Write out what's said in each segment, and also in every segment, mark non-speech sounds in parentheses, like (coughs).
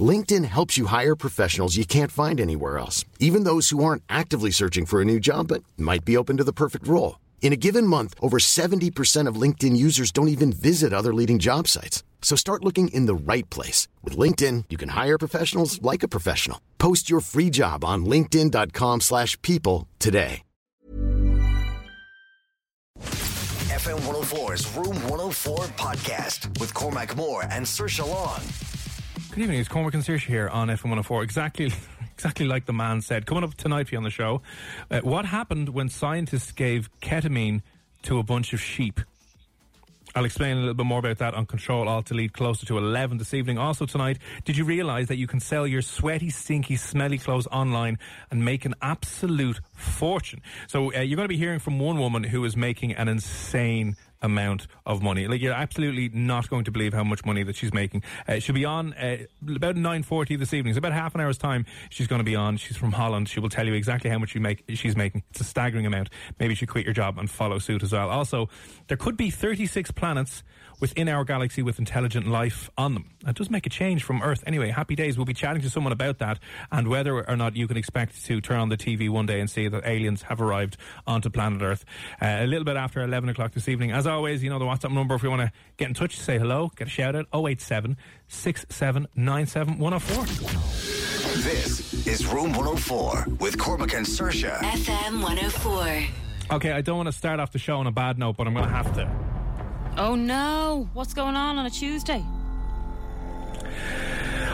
LinkedIn helps you hire professionals you can't find anywhere else, even those who aren't actively searching for a new job but might be open to the perfect role. In a given month, over 70% of LinkedIn users don't even visit other leading job sites. So start looking in the right place. With LinkedIn, you can hire professionals like a professional. Post your free job on linkedin.com slash people today. FM 104's Room 104 podcast with Cormac Moore and Saoirse Long. Good evening, it's Cormac and here on FM 104. Exactly, (laughs) exactly like the man said. Coming up tonight for you on the show, uh, what happened when scientists gave ketamine to a bunch of sheep? I'll explain a little bit more about that on Control Alt Delete closer to 11 this evening. Also tonight, did you realise that you can sell your sweaty, stinky, smelly clothes online and make an absolute fortune? So uh, you're going to be hearing from one woman who is making an insane amount of money. Like you're absolutely not going to believe how much money that she's making. Uh, she'll be on uh, about 9:40 this evening. So about half an hour's time she's going to be on. She's from Holland. She will tell you exactly how much she make she's making. It's a staggering amount. Maybe you should quit your job and follow suit as well. Also, there could be 36 planets within our galaxy with intelligent life on them. That does make a change from Earth. Anyway, happy days. We'll be chatting to someone about that and whether or not you can expect to turn on the TV one day and see that aliens have arrived onto planet Earth. Uh, a little bit after 11 o'clock this evening. As always, you know the WhatsApp number if you want to get in touch, say hello, get a shout out 087 6797 This is Room 104 with Cormac and Sir FM 104. Okay, I don't want to start off the show on a bad note, but I'm going to have to. Oh no, what's going on on a Tuesday?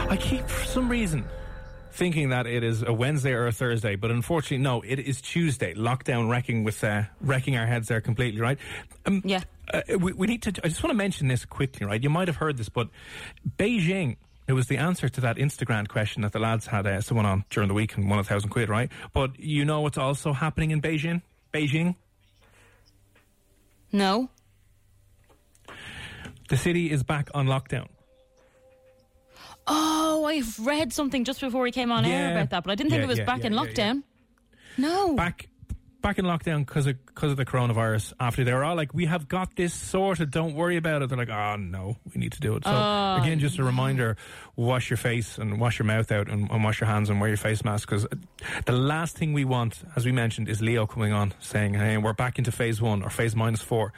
I keep, for some reason, thinking that it is a Wednesday or a Thursday, but unfortunately, no, it is Tuesday. Lockdown wrecking with uh, wrecking our heads there completely, right? Um, Yeah. Uh, we, we need to. I just want to mention this quickly, right? You might have heard this, but Beijing. It was the answer to that Instagram question that the lads had uh, someone on during the week and won a thousand quid, right? But you know what's also happening in Beijing? Beijing, No. The city is back on lockdown. Oh, I've read something just before we came on air about that, but I didn't think Yeah, it was yeah, back yeah, in yeah, yeah. lockdown. No. back back in lockdown because of because of the coronavirus. After they were all like, "We have got this sorted. Don't worry about it." They're like, "Oh no, we need to do it." So Oh, again, just a reminder: wash your face and wash your mouth out and, and wash your hands and wear your face mask because the last thing we want, as we mentioned, is Leo coming on saying, "Hey, we're back into phase one or phase minus four,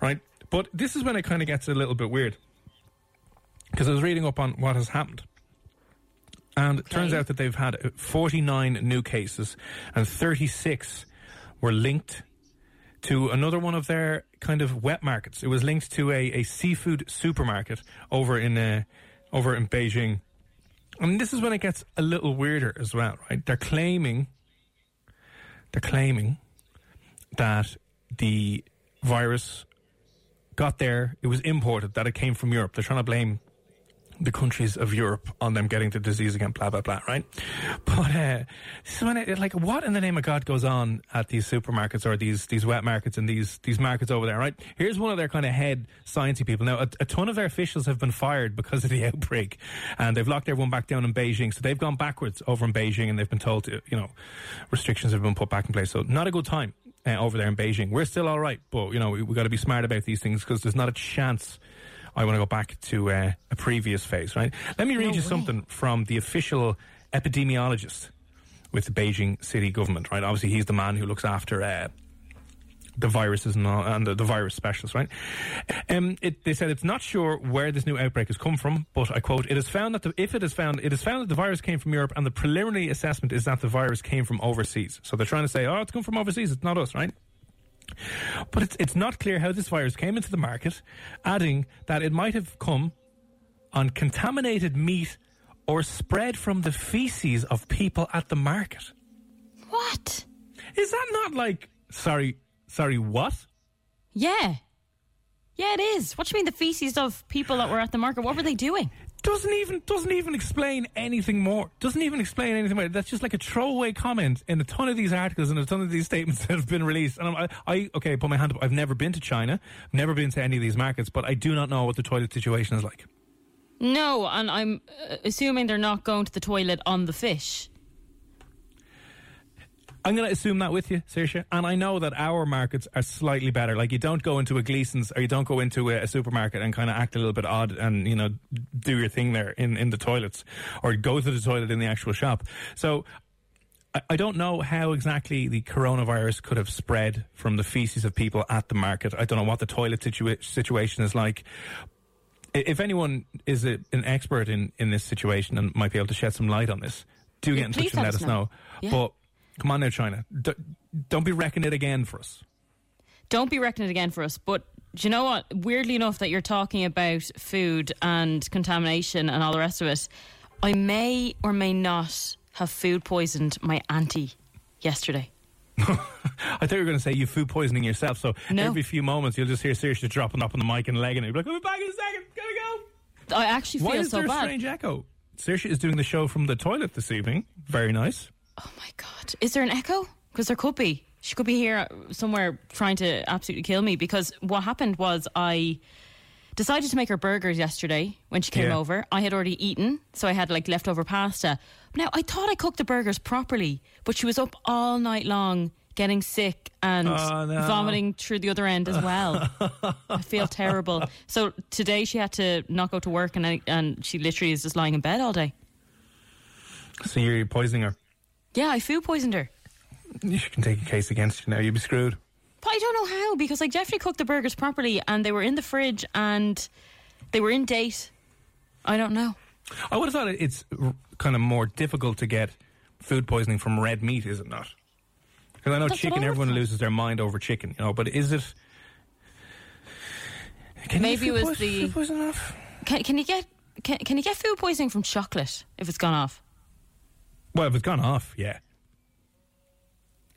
right?" But this is when it kind of gets a little bit weird because I was reading up on what has happened. And it turns out that they've had 49 new cases and 36 were linked to another one of their kind of wet markets. It was linked to a, a seafood supermarket over in uh, over in Beijing. And this is when it gets a little weirder as well, right? They're claiming they're claiming that the virus got there, it was imported, that it came from Europe. They're trying to blame the countries of Europe on them getting the disease again, blah, blah, blah, right? (laughs) But uh, is when it, like, what in the name of God goes on at these supermarkets or these these wet markets and these these markets over there, right? Here's one of their kind of head sciencey people. Now, a, a ton of their officials have been fired because of the (laughs) outbreak, and they've locked everyone back down in Beijing. So they've gone backwards over in Beijing, and they've been told, to, you know, restrictions have been put back in place. So not a good time uh, over there in Beijing. We're still all right, but you know, we, we got to be smart about these things because there's not a chance. I want to go back to uh, a previous phase, right? Let me read you something from the official epidemiologist with the Beijing city government, right? Obviously, he's the man who looks after uh, the viruses and, all, and the, the virus specialists, right? Um, it, they said it's not sure where this new outbreak has come from, but I quote: "It is found that the, if it is found, it is found that the virus came from Europe, and the preliminary assessment is that the virus came from overseas." So they're trying to say, "Oh, it's come from overseas. It's not us, right?" But it's, it's not clear how this virus came into the market, adding that it might have come on contaminated meat or spread from the feces of people at the market. What? Is that not like sorry, sorry, what? Yeah. Yeah, it is. What do you mean the feces of people that were at the market? What were they doing? Doesn't even doesn't even explain anything more. Doesn't even explain anything more. That's just like a throwaway comment in a ton of these articles and a ton of these statements (laughs) that have been released. And I'm, I, I okay, put my hand up. I've never been to China, never been to any of these markets, but I do not know what the toilet situation is like. No, and I'm uh, assuming they're not going to the toilet on the fish. I'm going to assume that with you, Saoirse. And I know that our markets are slightly better. Like you don't go into a Gleason's or you don't go into a, a supermarket and kind of act a little bit odd and you know do your thing there in in the toilets or go to the toilet in the actual shop. So. I- don't know how exactly the coronavirus could have spread from the feces of people at the market. I don't know what the toilet situa- situation is like. If anyone is a, an expert in, in this situation and might be able to shed some light on this, do Yeah, get in touch and let us know. know. Yeah. But come on now, China. D- don't be wrecking it again for us. Don't be wrecking it again for us. But do you know what? Weirdly enough, that you're talking about food and contamination and all the rest of it, I may or may not have food poisoned my auntie yesterday. (laughs) I thought you were going to say you food poisoning yourself. So No. every few moments you'll just hear Saoirse dropping up on the mic and legging it. You'll be like, I'll be back in a second. Gotta go. I actually feel Why is so there a strange echo? Saoirse is doing the show from the toilet this evening. Very nice. Oh my god! Is there an echo? Because there could be. She could be here uh, somewhere trying to absolutely kill me. Because what happened was I decided to make her burgers yesterday when she came Yeah. over. I had already eaten, so I had like leftover pasta. Now I thought I cooked the burgers properly, but she was up all night long getting sick and Oh, no. vomiting through the other end as well. (laughs) I feel terrible. So today she had to not go to work, and I, and she literally is just lying in bed all day. So you're poisoning her. Yeah, I food poisoned her. You can take a case against you now. You'd be screwed. But I don't know how because I definitely cooked the burgers properly and they were in the fridge and they were in date. I don't know. I would have thought it's kind of more difficult to get food poisoning from red meat, is it not? Because I know That's chicken, I everyone thought. loses their mind over chicken, you know, but is it. Can you Maybe it was pois- the- off? Can, can you get can, can you get food poisoning from chocolate if it's gone off? Well, if it's gone off, yeah.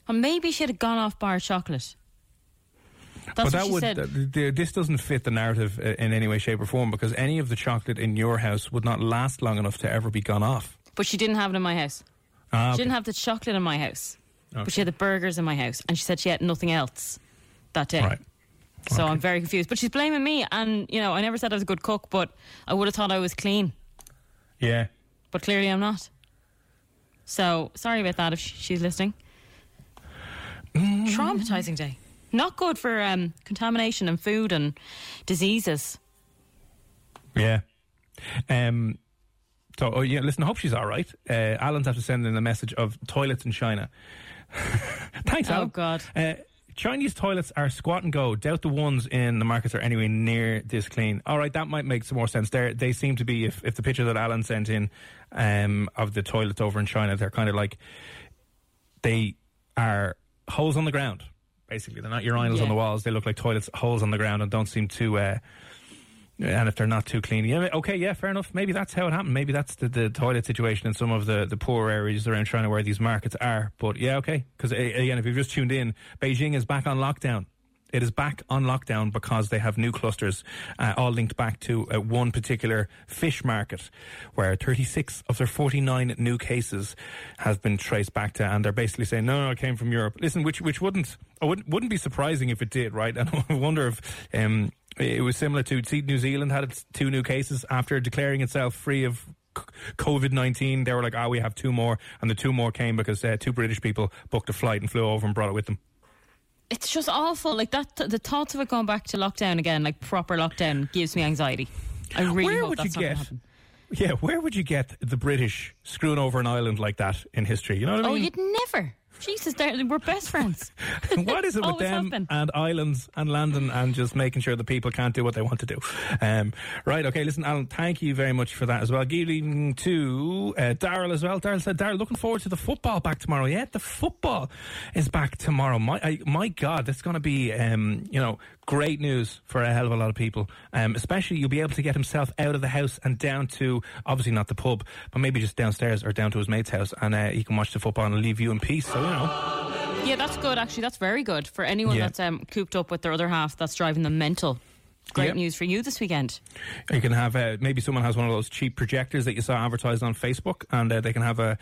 Or maybe she had gone off bar chocolate. That's but that would said. th- th- this doesn't fit the narrative uh, in any way, shape, or form because any of the chocolate in your house would not last long enough to ever be gone off. but she didn't have it in my house. Ah, She didn't have the chocolate in my house. Okay. But she had the burgers in my house and she said she had nothing else that day. Right. So Okay. I'm very confused. But she's blaming me and you know, I never said I was a good cook, but I would have thought I was clean. Yeah. but clearly I'm not. So sorry about that if she's listening. Traumatizing day. Not good for um, contamination and food and diseases. Yeah. Um. So, oh yeah. Listen, I hope she's all right. Uh, Alan's have to send in a message of toilets in China. (laughs) Thanks, Alan. Oh, God. Uh, Chinese toilets are squat and go. Doubt the ones in the markets are anywhere near this clean. All right, that might make some more sense. There, they seem to be. If, if the picture that Alan sent in um, of the toilets over in China, they're kind of like they are holes on the ground. Basically, they're not urinals Yeah. on the walls. They look like toilets, holes on the ground, and don't seem too. Uh, and if they're not too clean, yeah, okay, yeah, fair enough. Maybe that's how it happened. Maybe that's the, the toilet situation in some of the, the poor areas around China where these markets are. But yeah, okay. Because again, if you've just tuned in, Beijing is back on lockdown. It is back on lockdown because they have new clusters, uh, all linked back to uh, one particular fish market, where 36 of their 49 new cases have been traced back to, and they're basically saying, "No, no, it came from Europe." Listen, which which wouldn't wouldn't, wouldn't be surprising if it did, right? (laughs) And I wonder if um, it was similar to see New Zealand had two new cases after declaring itself free of COVID 19. They were like, ah, we have two more. And the two more came because uh, two British people booked a flight and flew over and brought it with them. It's just awful. Like that, the thoughts of it going back to lockdown again, like proper lockdown, gives me anxiety. I really Where would you get? Yeah, where would you get the British screwing over an island like that in history? You know what I mean? Oh, you'd never. Jesus, they're- we're best friends. (laughs) what is it with them and islands and landing and just making sure the people can't do what they want to do? Um, right, okay, listen, Alan, thank you very much for that as well. Good evening to uh, Daryl as well. Daryl said, Daryl, looking forward to the football back tomorrow. Yeah, the football is back tomorrow. My, I, my God, that's going to be, um, you know, great news for a hell of a lot of people. Um, especially you'll be able to get himself out of the house and down to, obviously not the pub, but maybe just downstairs or down to his mate's house and uh, he can watch the football and leave you in peace. So, Yeah, that's good. Actually, that's very good for anyone Yeah. that's um, cooped up with their other half. That's driving them mental. Great Yep. news for you this weekend. You can have uh, maybe someone has one of those cheap projectors that you saw advertised on Facebook, and uh, they can have a,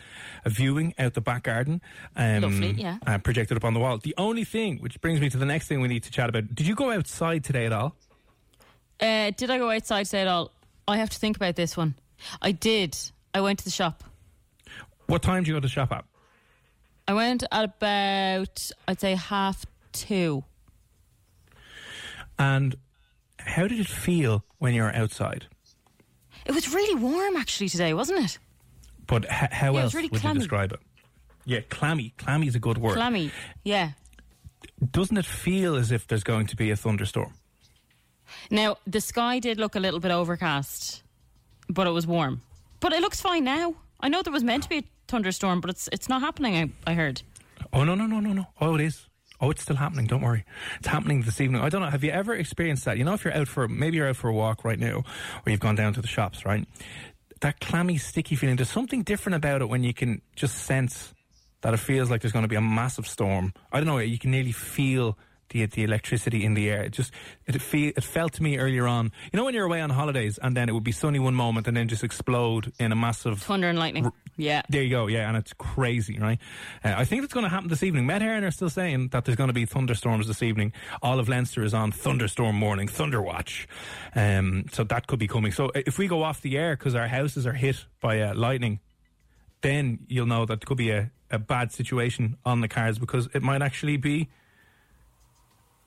a viewing out the back garden. Um, Lovely, yeah. Uh, projected up on the wall. The only thing, which brings me to the next thing we need to chat about. Did you go outside today at all? Uh, did I go outside today at all? I have to think about this one. I did. I went to the shop. What time did you go to the shop at? I went at about, I'd say, half two. And how did it feel when you were outside? It was really warm actually today, wasn't it? But h- how Yeah, else really would clammy. you describe it? Yeah, clammy. Clammy is a good word. Clammy. Yeah. Doesn't it feel as if there's going to be a thunderstorm? Now, the sky did look a little bit overcast, but it was warm. But it looks fine now. I know there was meant to be a thunderstorm, but it's it's not happening, I, I heard. Oh no no no no no! Oh, it is. Oh, it's still happening. Don't worry. It's happening this evening. I don't know. Have you ever experienced that? You know, if you're out for maybe you're out for a walk right now, or you've gone down to the shops, right? That clammy, sticky feeling. There's something different about it when you can just sense that it feels like there's going to be a massive storm. I don't know. You can nearly feel the the electricity in the air. It just it feel it felt to me earlier on. You know when you're away on holidays and then it would be sunny one moment and then just explode in a massive Thunder and lightning. Yeah. there you go, yeah, and it's crazy, right? Uh, I think it's going to happen this evening. Met Éireann are still saying that there's going to be thunderstorms this evening. All of Leinster is on thunderstorm morning, thunder watch. Um, so that could be coming. So if we go off the air because our houses are hit by uh, lightning, then you'll know that could be a, a bad situation on the cards because it might actually be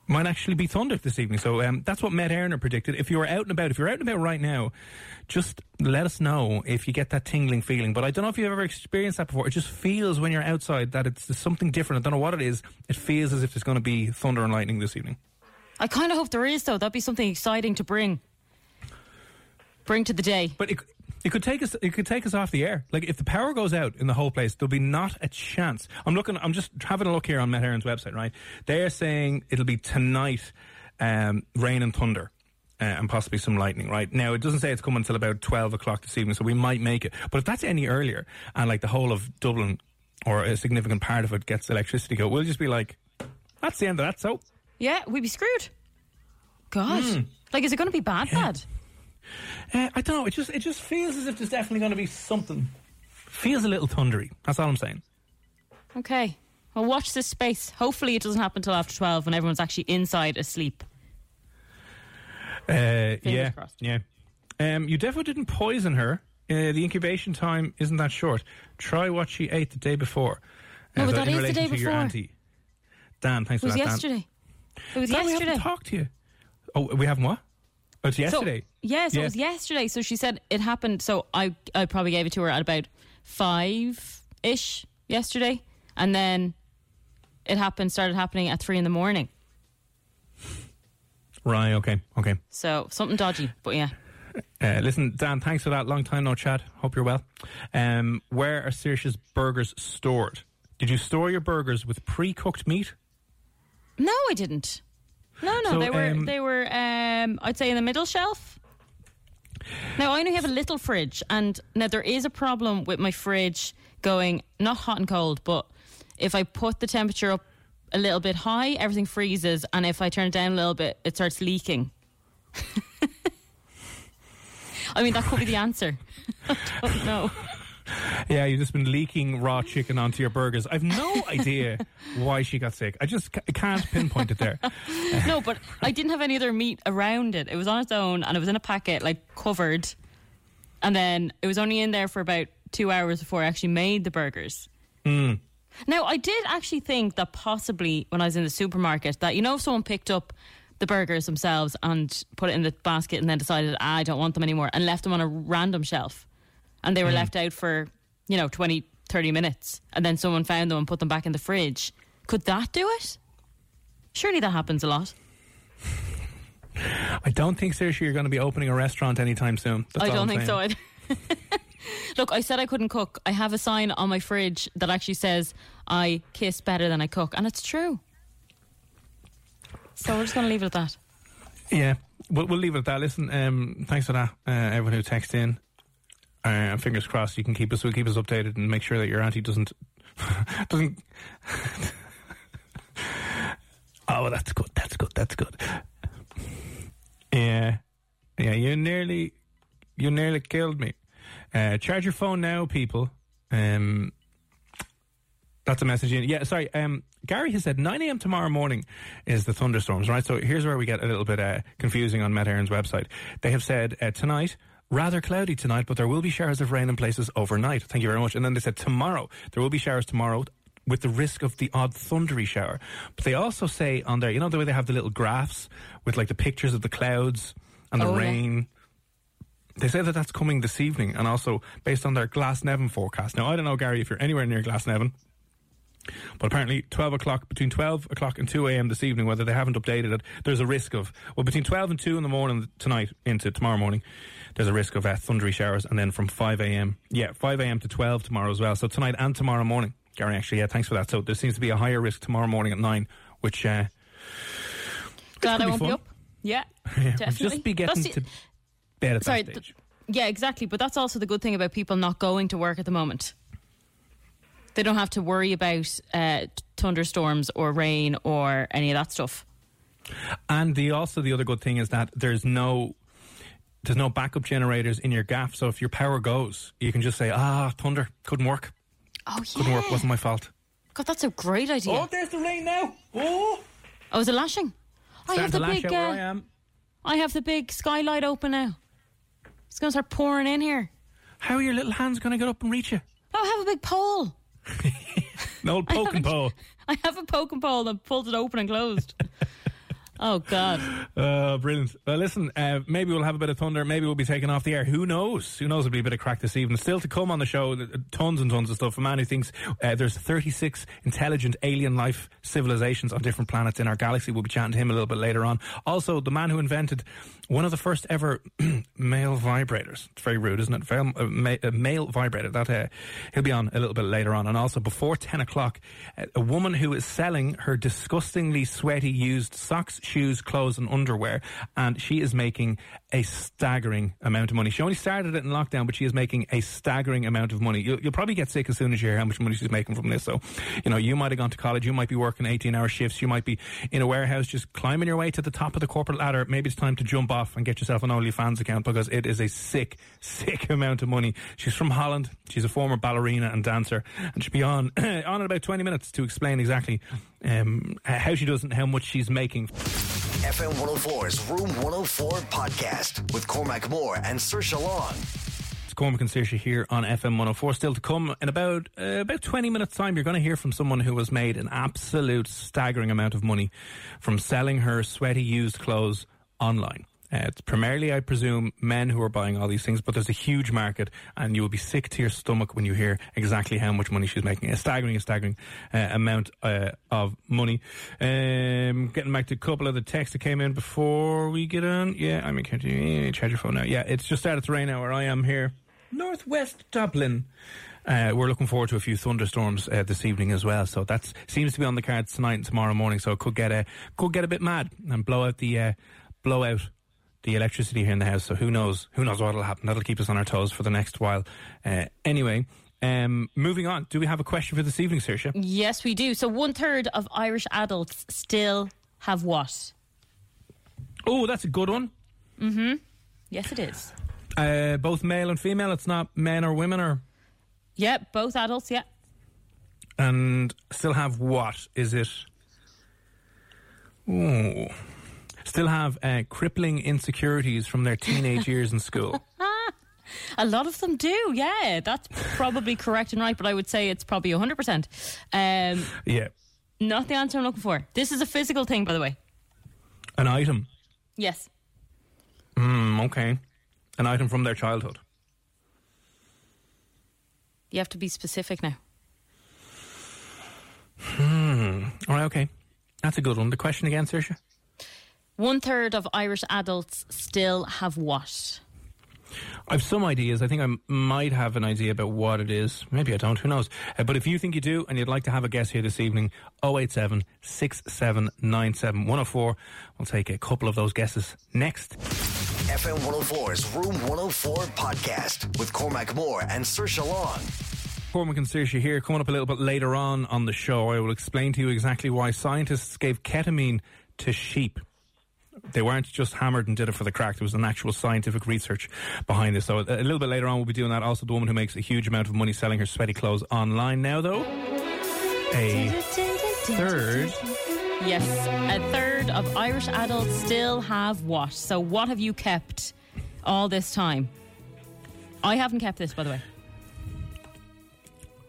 might actually be thunder this evening. So um, that's what Met Éireann predicted. If you're out and about, if you're out and about right now, just let us know if you get that tingling feeling. But I don't know if you've ever experienced that before. It just feels when you're outside that it's something different. I don't know what it is. It feels as if there's going to be thunder and lightning this evening. I kind of hope there is, though. That'd be something exciting to bring. Bring to the day. But it, it could take us. It could take us off the air. Like if the power goes out in the whole place, there'll be not a chance. I'm looking. I'm just having a look here on Met Éireann's website. Right, they're saying it'll be tonight, um, rain and thunder. Uh, and possibly some lightning, right? Now, it doesn't say it's coming until about 12 o'clock this evening, so we might make it. But if that's any earlier, and like the whole of Dublin, or a significant part of it gets electricity go, we'll just be like, that's the end of that, so. Yeah, we'd be screwed. God. Hmm. Like, is it going to be bad, bad? Uh, I don't know. It just it just feels as if there's definitely going to be something. Feels a little thundery. That's all I'm saying. Okay. Well, watch this space. Hopefully, it doesn't happen until after 12 when everyone's actually inside asleep. Uh, yeah, crossed. yeah. Um, you definitely didn't poison her. Uh, the incubation time isn't that short. Try what she ate the day before. No, but so that is the day before. auntie. Dan, thanks It was for that, Dan. yesterday. It was Dan, we yesterday. haven't talked to you. Oh, we haven't what? Oh, it's yesterday. So, yeah, so Yeah. it was yesterday. So she said it happened. So I, I probably gave it to her at about five ish yesterday, and then it happened. Started happening at three in the morning. Right. Okay. Okay. So something dodgy. But yeah, Uh, listen, Dan, thanks for that. Long time no chat. Hope you're well. Um, where are Saoirse's burgers stored? Did you store your burgers with pre-cooked meat? no, I didn't. No, no, So, they were um, they were. Um, I'd say in the middle shelf. Now I only have a little fridge, and now there is a problem with my fridge going not hot and cold, but if I put the temperature up a little bit high, everything freezes, and if I turn it down a little bit, it starts leaking. (laughs) I mean, that could be the answer. (laughs) I don't know. (laughs) Yeah, you've just been leaking raw chicken onto your burgers. I've no (laughs) idea why she got sick. I just ca- can't pinpoint it there. (laughs) No, but I didn't have any other meat around it. It was on its own, and it was in a packet, like covered. And then it was only in there for about two hours before I actually made the burgers. Now, I did actually think that possibly when I was in the supermarket, that you know, if someone picked up the burgers themselves and put it in the basket and then decided, ah, I don't want them anymore, and left them on a random shelf, and they were left out for, you know, 20, 30 minutes, and then someone found them and put them back in the fridge, could that do it? Surely that happens a lot. I don't think, Saoirse, you're going to be opening a restaurant anytime soon. That's I don't think so either. (laughs) Look, I said I couldn't cook. I have a sign on my fridge that actually says I kiss better than I cook, and it's true. So we're just going to leave it at that. Yeah, we'll, we'll leave it at that. Listen, um, thanks for that, uh, everyone who texted in. Uh, fingers crossed you can keep us. We'll keep us updated and make sure that your auntie doesn't (laughs) doesn't (laughs) Oh, that's good. That's good. That's good. Yeah, yeah. You nearly, you nearly killed me. Uh, charge your phone now, people. Um, that's a message. In. Yeah, sorry. Um, Gary has said 9 a.m. tomorrow morning is the thunderstorms, right? So here's where we get a little bit uh, confusing on Met Éireann's website. They have said uh, tonight, rather cloudy tonight, but there will be showers of rain in places overnight. Thank you very much. And then they said tomorrow, there will be showers tomorrow with the risk of the odd thundery shower. But they also say on there, you know, the way they have the little graphs with like the pictures of the clouds and the Oh, yeah. rain. They say that that's coming this evening, and also based on their Glasnevin forecast. Now, I don't know, Gary, if you're anywhere near Glasnevin, but apparently 12 o'clock, between 12 o'clock and 2 a.m. this evening, whether they haven't updated it, there's a risk of, well, between 12 and 2 in the morning tonight into tomorrow morning, there's a risk of uh, thundery showers, and then from 5 a.m., yeah, 5 a.m. to 12 tomorrow as well. So tonight and tomorrow morning, Gary, actually, yeah, thanks for that. So there seems to be a higher risk tomorrow morning at 9, which, uh, Glad I won't fun. be up. Yeah, (laughs) yeah, we'll definitely. just be getting the- to bed at Sorry, that th- stage. yeah, exactly. But that's also the good thing about people not going to work at the moment. They don't have to worry about uh, thunderstorms or rain or any of that stuff. And the also the other good thing is that there's no there's no backup generators in your gaff. So if your power goes, you can just say, "Ah, thunder, couldn't work, Oh yeah. couldn't work, wasn't my fault." God, that's a great idea. Oh, there's the rain now. Oh, Oh, is it lashing? I have the lash big. out where uh, I am. I have the big skylight open now. It's going to start pouring in here. How are your little hands going to get up and reach you? Oh, I have a big pole. (laughs) An old (laughs) poking pole. (laughs) I have a poking pole that pulls it open and closed. Oh God! Uh, brilliant. Well, listen, uh, maybe we'll have a bit of thunder. Maybe we'll be taken off the air. Who knows? Who knows? It'll be a bit of crack this evening. Still to come on the show, tons and tons of stuff. A man who thinks uh, there's 36 intelligent alien life civilizations on different planets in our galaxy. We'll be chatting to him a little bit later on. Also, the man who invented one of the first ever (clears throat) male vibrators. It's very rude, isn't it? Uh, ma- uh, male vibrator. That uh, he'll be on a little bit later on. And also before 10 o'clock, uh, a woman who is selling her disgustingly sweaty used socks, shoes, clothes, and underwear, and she is making a staggering amount of money. She only started it in lockdown, but she is making a staggering amount of money. You'll, you'll probably get sick as soon as you hear how much money she's making from this. So, you know, you might have gone to college, you might be working 18 hour shifts, you might be in a warehouse just climbing your way to the top of the corporate ladder. Maybe it's time to jump off and get yourself an OnlyFans account because it is a sick, (laughs) sick amount of money. She's from Holland. She's a former ballerina and dancer, and she'll be on (clears throat) on in about 20 minutes to explain exactly um, how she does and how much she's making. FM 104's Room 104 podcast with Cormac Moore and Saoirse Long. It's Cormac and Saoirse here on FM 104. Still to come in about uh, about 20 minutes' time, you're going to hear from someone who has made an absolute staggering amount of money from selling her sweaty used clothes online. Uh, it's primarily, I presume, men who are buying all these things, but there's a huge market, and you will be sick to your stomach when you hear exactly how much money she's making. A staggering, a staggering uh, amount uh, of money. Um, getting back to a couple of the texts that came in before we get on. Yeah, I mean, can't you charge your phone now? Yeah, it's just started to rain now where I am here. Northwest Dublin. Uh, we're looking forward to a few thunderstorms uh, this evening as well. So that seems to be on the cards tonight and tomorrow morning. So it could get a could get a bit mad and blow out the uh, blow out the electricity here in the house. So who knows? Who knows what'll happen? That'll keep us on our toes for the next while. Uh, anyway, um, moving on. Do we have a question for this evening, Saoirse? Yes, we do. So one third of Irish adults still have what? Oh, that's a good one. Mm-hmm. Yes, it is. Uh, both male and female. It's not men or women or Yeah, both adults. Yeah. and still have what? Is it? Ooh. Still have uh, crippling insecurities from their teenage (laughs) years in school. A lot of them do, yeah. That's probably correct and right, but I would say it's probably 100%. Um, Yeah. not the answer I'm looking for. This is a physical thing, by the way. An item. Yes. Mm, okay. An item from their childhood. You have to be specific now. Hmm. All right, okay. That's a good one. The question again, Saoirse? One third of Irish adults still have what? I've some ideas. I think I might have an idea about what it is. Maybe I don't. Who knows? Uh, but if you think you do and you'd like to have a guess here this evening, 087 6797 104. We'll take a couple of those guesses next. FM 104's Room 104 podcast with Cormac Moore and Saoirse Long. Cormac and Saoirse here. Coming up a little bit later on on the show, I will explain to you exactly why scientists gave ketamine to sheep. They weren't just hammered and did it for the crack. There was an actual scientific research behind this. So a, a little bit later on, we'll be doing that. Also, the woman who makes a huge amount of money selling her sweaty clothes online now, though. A third. Yes, a third of Irish adults still have what? So, what have you kept all this time? I haven't kept this, by the way.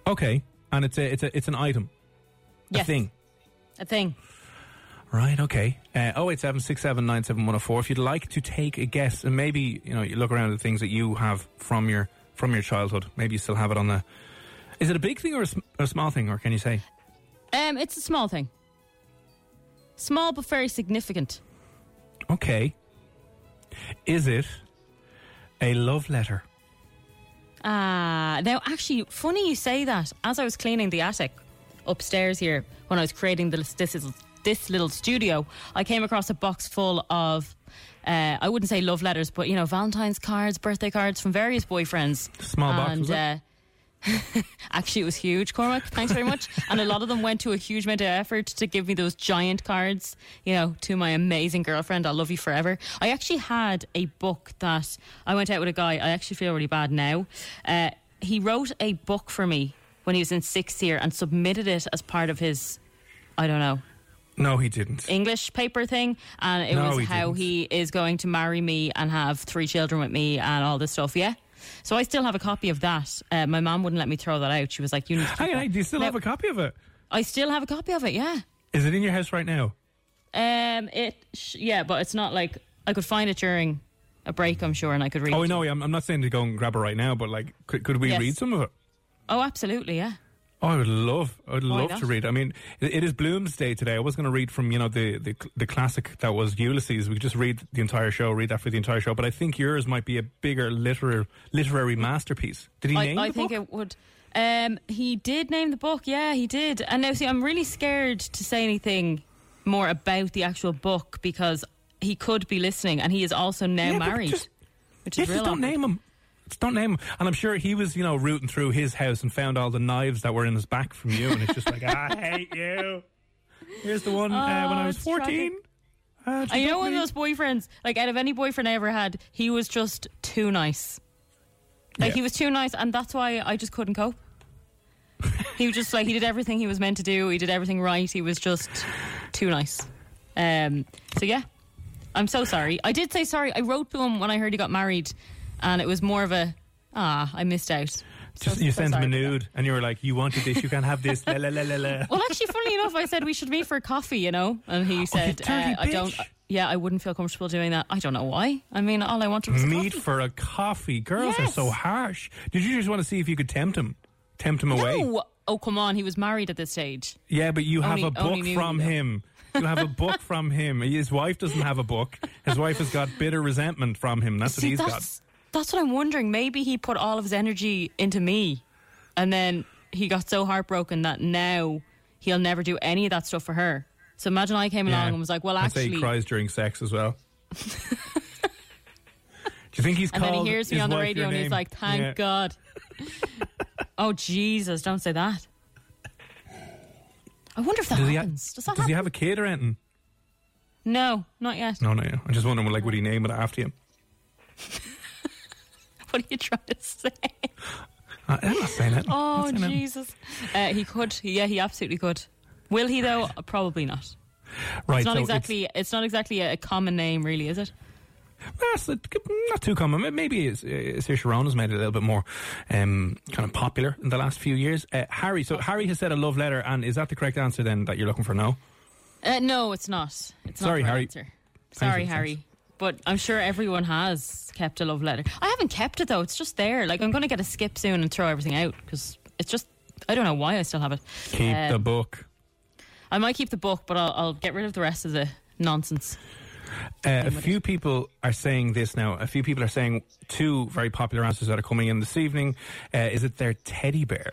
Okay, and it's a it's a it's an item, a thing. A thing. Right, okay. Uh, 087 If you'd like to take a guess, and maybe, you know, you look around at the things that you have from your from your childhood. Maybe you still have it on the. Is it a big thing or a, sm- a small thing, or can you say? Um, it's a small thing. Small but very significant. Okay. Is it a love letter? Ah, now actually, funny you say that. As I was cleaning the attic upstairs here, when I was creating this this, this little studio, I came across a box full of. Uh, I wouldn't say love letters, but you know, Valentine's cards, birthday cards from various boyfriends. Small box, and? Uh, (laughs) actually, it was huge, Cormac. Thanks very much. (laughs) and a lot of them went to a huge amount of effort to give me those giant cards, you know, to my amazing girlfriend. I'll love you forever. I actually had a book that I went out with a guy. I actually feel really bad now. Uh, he wrote a book for me when he was in sixth year and submitted it as part of his, I don't know, No, he didn't. English paper thing, and it No, was he how didn't. he is going to marry me and have three children with me and all this stuff. Yeah. So I still have a copy of that. Uh, my mom wouldn't let me throw that out. She was like, "You need." To Hang on, do you still Now, have a copy of it? I still have a copy of it. Yeah. Is it in your house right now? Um. It. Sh- yeah, but it's not like I could find it during a break. I'm sure, and I could read. Oh, it. no, I'm, I'm not saying to go and grab it right now, but like, could, could we Yes. read some of it? Oh, absolutely. Yeah. Oh, I would love, I would Why love not? to read. I mean, it, it is Bloomsday today. I was going to read from you know the, the the classic that was Ulysses. We could just read the entire show, read that for the entire show. But I think yours might be a bigger literary literary masterpiece. Did he I, name I the think book? it would. Um, he did name the book. Yeah, he did. And now, see, I'm really scared to say anything more about the actual book because he could be listening, and he is also now Yeah, married, just- which Yeah, is just don't awkward. name him. Don't name him. And I'm sure he was, you know, rooting through his house and found all the knives that were in his back from you, and it's just like, I hate you. Here's the one uh, when I Oh, was it's 14. Uh, I know one of those boyfriends. Like out of any boyfriend I ever had, he was just too nice. Like Yeah. he was too nice, and that's why I just couldn't cope. he was just like he did everything he was meant to do. He did everything right. He was just too nice. Um. So yeah, I'm so sorry. I did say sorry. I wrote to him when I heard he got married, and it was more of a ah, I missed out. So- you so sent him a sorry about that. nude, and you were like, "You wanted this, you can't have this." La, la, la, la, la. Well, actually, funnily enough, I said we should meet for a coffee, you know, and he (gasps) said, Oh, uh, "I don't." Yeah, I wouldn't feel comfortable doing that. I don't know why. I mean, all I wanted was Meet coffee. for a coffee. Girls are so harsh. Did you just want to see if you could tempt him? Tempt him away? Oh, come on. He was married at this stage. Yeah, but you have a book from him. You have a book from him. His wife doesn't have a book. His wife has got bitter resentment from him. That's what See, he's got. That's, what I'm wondering. Maybe he put all of his energy into me, and then he got so heartbroken that now he'll never do any of that stuff for her. So imagine I came along Yeah. and was like, "Well, I say he cries during sex as well. (laughs) Do you think he's and then he hears me on the radio and he's like, "Thank Yeah. God." (laughs) oh Jesus! Don't say that. I wonder if that Does he, ha- happens. Does that does he have a kid or anything? No, not yet. No, no, no. I'm just wondering, like, would he name it after him? (laughs) What are you trying to say? Uh, I'm not saying it. Oh Jesus! Uh, he could. Yeah, he absolutely could. Will he though? Probably not. Right, It's not so exactly. It's, not exactly a, common name, really, is it? It's, it's not too common. Maybe it's, Saoirse Ronan has made it a little bit more um, kind of popular in the last few years. Uh, Harry, so Harry has said a love letter, and is that the correct answer then that you're looking for? No. Uh, no, it's not. It's Sorry, not Harry. Answer. Sorry, Harry. But I'm sure everyone has kept a love letter. I haven't kept it though. It's just there. Like I'm going to get a skip soon and throw everything out because it's just. I don't know why I still have it. Keep Uh, the book. I might keep the book, but I'll, I'll get rid of the rest of the nonsense. Uh, a few people are saying this now. A few people are saying two very popular answers that are coming in this evening. Uh, is it their teddy bear?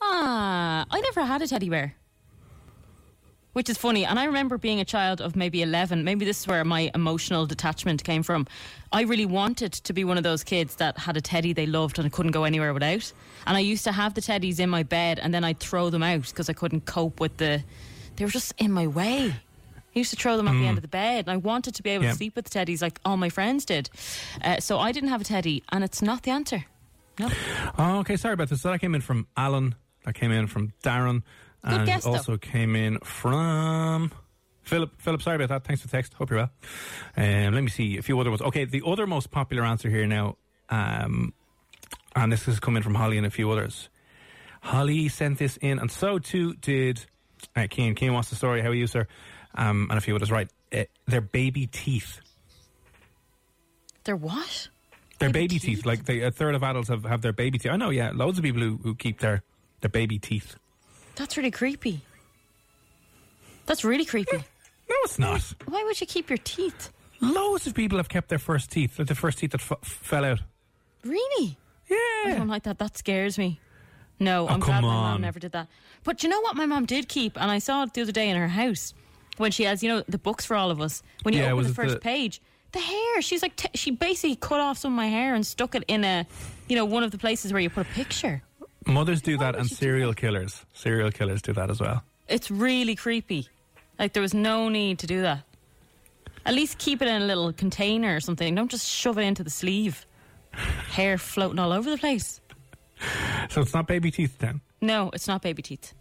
Ah, I never had a teddy bear. Which is funny. And I remember being a child of maybe 11. Maybe this is where my emotional detachment came from. I really wanted to be one of those kids that had a teddy they loved and couldn't go anywhere without. And I used to have the teddies in my bed and then I'd throw them out because I couldn't cope with the. They were just in my way. I used to throw them at the end of the bed, and I wanted to be able Mm. Yeah. to sleep with the teddies like all my friends did. Uh, so I didn't have a teddy, and it's not the answer. No. Oh, okay, sorry about this. So that came in from Alan. That came in from Darren. Good and guess, though. also came in from Philip. Philip, sorry about that. Thanks for the text. Hope you're well. Um, let me see a few other ones. Okay, the other most popular answer here now, um, and this has come in from Holly and a few others. Holly sent this in, and so too did uh, Keane. Keane wants the story. How are you, sir? Um, and a few others, right? Uh, their baby teeth. They're what? Their Baby baby, teeth? teeth. Like they, a third of adults have, have their baby teeth. I know, yeah. Loads of people who, who keep their, their baby teeth. That's really creepy. That's really creepy. No, it's not. Why would you keep your teeth? Loads of people have kept their first teeth, like the first teeth that f- fell out. Really? I Yeah. don't like that. That scares me. No, oh, I'm Oh, come glad my on. mom never did that. But do you know what my mom did keep? And I saw it the other day in her house when she has, you know, the books for all of us. When you Yeah, open was the it first the- page, the hair. She's like, t- she basically cut off some of my hair and stuck it in a, you know, one of the places where you put a picture. Mothers do that, and serial killers. Serial killers do that as well. It's really creepy. Like there was no need to do that. At least keep it in a little container or something. Don't just shove it into the sleeve. (laughs) Hair floating all over the place. So it's not baby teeth then? No, it's not baby teeth.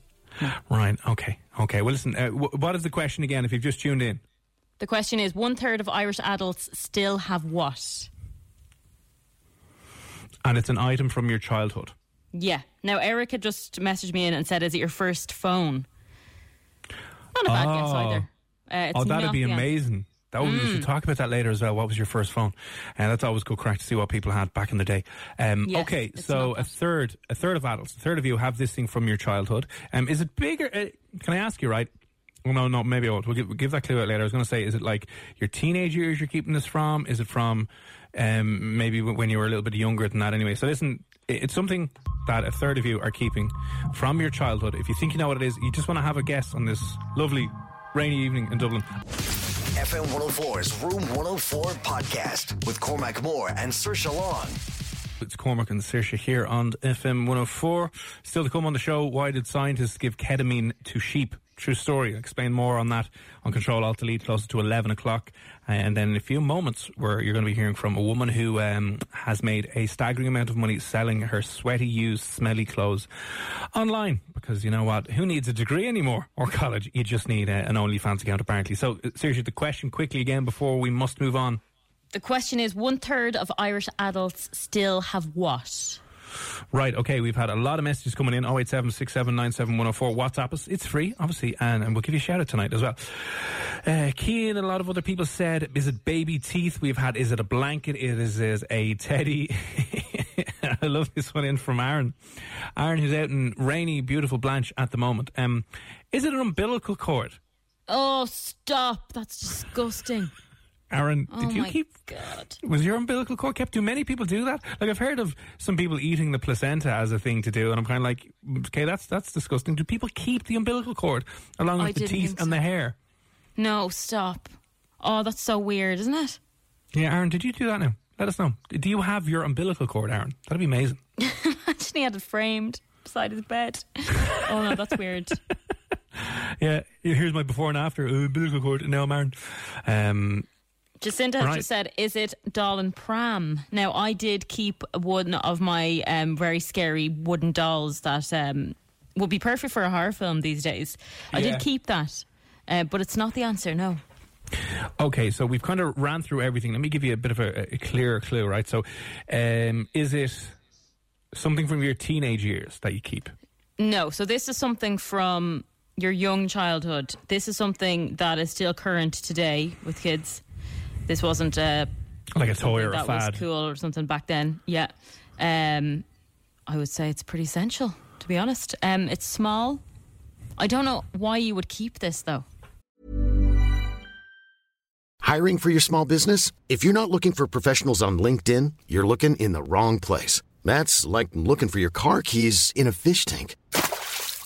Right, okay. Okay, well, listen, uh, w- what is the question again if you've just tuned in? The question is one third of Irish adults still have what? And it's an item from your childhood. Yeah. Now, Eric had just messaged me in and said, Is it your first phone? Not a bad guess Oh. either. Uh, it's oh, that'd be amazing. That would, We Mm. should talk about that later as well. What was your first phone? And that's always good crack to see what people had back in the day. Um, Yes, okay, so a third, a third of adults, a third of you have this thing from your childhood. Um, is it bigger? Uh, can I ask you? Right? Well, no, no, maybe I won't. We'll give, we'll give that clue out later. I was going to say, is it like your teenage years you're keeping this from? Is it from um, maybe when you were a little bit younger than that? Anyway, so listen, it's something that a third of you are keeping from your childhood. If you think you know what it is, you just want to have a guess on this lovely rainy evening in Dublin. FM 104's Room 104 podcast with Cormac Moore and Saoirse Long. It's Cormac and Saoirse here on FM 104. Still to come on the show, why did scientists give ketamine to sheep? True story. I'll explain more on that on Control Alt Delete closer to 11 o'clock. And then in a few moments, where you're going to be hearing from a woman who um, has made a staggering amount of money selling her sweaty, used, smelly clothes online. Because you know what? Who needs a degree anymore or college? You just need uh, an OnlyFans account, apparently. So, uh, seriously, the question quickly again before we must move on. The question is one third of Irish adults still have what? Right, okay, we've had a lot of messages coming in 087 WhatsApp us. It's free, obviously, and, and we'll give you a shout out tonight as well. Uh, Keane and a lot of other people said, is it baby teeth? We've had, is it a blanket? It is, is a teddy. (laughs) I love this one in from Aaron. Aaron, who's out in rainy, beautiful Blanch at the moment. Um, is it an umbilical cord? Oh, stop. That's disgusting. Aaron, Oh, did you my keep God. Was your umbilical cord kept? Do many people do that? Like I've heard of some people eating the placenta as a thing to do, and I'm kind of like, okay, that's that's disgusting. Do people keep the umbilical cord along I with the teeth and the hair? No, stop. Oh, that's so weird, isn't it? Yeah, Aaron, did you do that now? Let us know. Do you have your umbilical cord, Aaron? That'd be amazing. (laughs) Imagine he had it framed beside his bed. oh, no, that's weird. (laughs) Yeah, here's my before and after umbilical cord. Now Aaron. Um, Jacinta has Right. just said, "Is it doll and pram?" Now, I did keep one of my um, very scary wooden dolls that um, would be perfect for a horror film these days. I Yeah. did keep that, uh, but it's not the answer. No. Okay, so we've kind of ran through everything. Let me give you a bit of a, a clearer clue, right? So, um, is it something from your teenage years that you keep? No, so this is something from your young childhood. This is something that is still current today with kids. This wasn't uh, Like a toy or a that fad? was cool or something back then. Yeah, um, I would say it's pretty essential. To be honest, um, it's small. I don't know why you would keep this though. Hiring for your small business? If you're not looking for professionals on LinkedIn, you're looking in the wrong place. That's like looking for your car keys in a fish tank.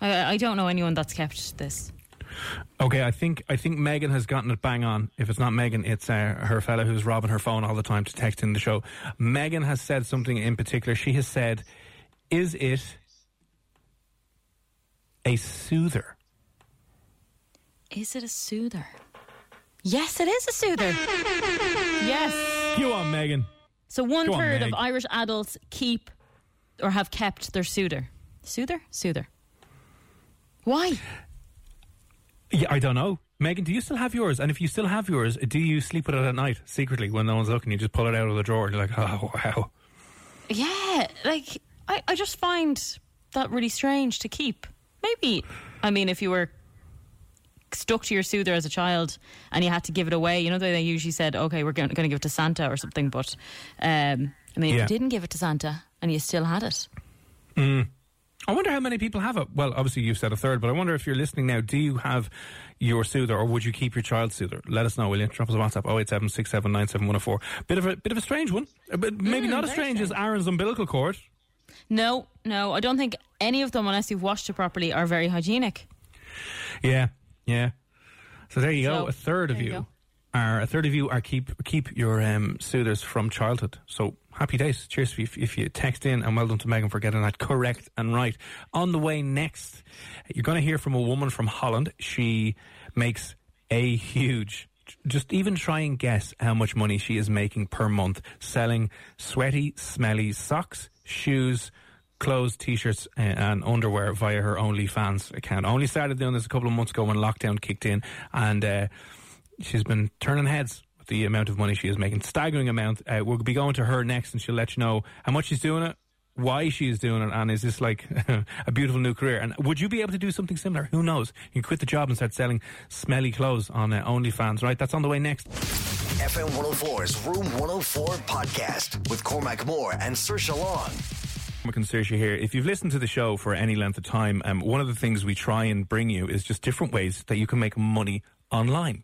I, I don't know anyone that's kept this. Okay, I think I think Megan has gotten it bang on. If it's not Megan, it's uh, her fella who's robbing her phone all the time to text in the show. Megan has said something in particular. She has said, "Is it a soother?" Is it a soother? Yes, it is a soother. yes. You on, Megan. So one Go on, of Irish adults keep or have kept their soother. Soother? Soother. Why? Yeah, I don't know. Megan, do you still have yours? And if you still have yours, do you sleep with it at night secretly when no one's looking? You just pull it out of the drawer and you're like, oh, wow. Yeah, like I, I just find that really strange to keep. Maybe, I mean, if you were stuck to your soother as a child and you had to give it away, you know, they they usually said, okay, we're going to give it to Santa or something. But um, I mean, if you didn't give it to Santa and you still had it, I wonder how many people have it. Well, obviously you've said a third, but I wonder if you're listening now, do you have your soother or would you keep your child soother? Let us know, will you? Drop us a WhatsApp 087 Bit of a bit of a strange one. Uh, But maybe not as strange as Aaron's umbilical cord. no, no, I don't think any of them, unless you've washed it properly, are very hygienic. Yeah, yeah. So there you go. A third of you you, are a third of you are keep keep your um, soothers from childhood. So happy days. Cheers if you, if you text in, and well done to Megan for getting that correct and right. On the way next, you're going to hear from a woman from Holland. She makes a huge. Just even try and guess how much money she is making per month selling sweaty, smelly socks, shoes, clothes, t-shirts, and underwear via her OnlyFans account. Only started doing this a couple of months ago when lockdown kicked in, and uh, she's been turning heads the amount of money she is making. Staggering amount. Uh, we'll be going to her next, and she'll let you know how much she's doing it. Why she is doing it, and is this like (laughs) a beautiful new career? And would you be able to do something similar? Who knows? You can quit the job and start selling smelly clothes on uh, OnlyFans, right? That's on the way next. FM 104's Room 104 podcast with Cormac Moore and Saoirse Long. Saoirse here. If you've listened to the show for any length of time, um, one of the things we try and bring you is just different ways that you can make money online.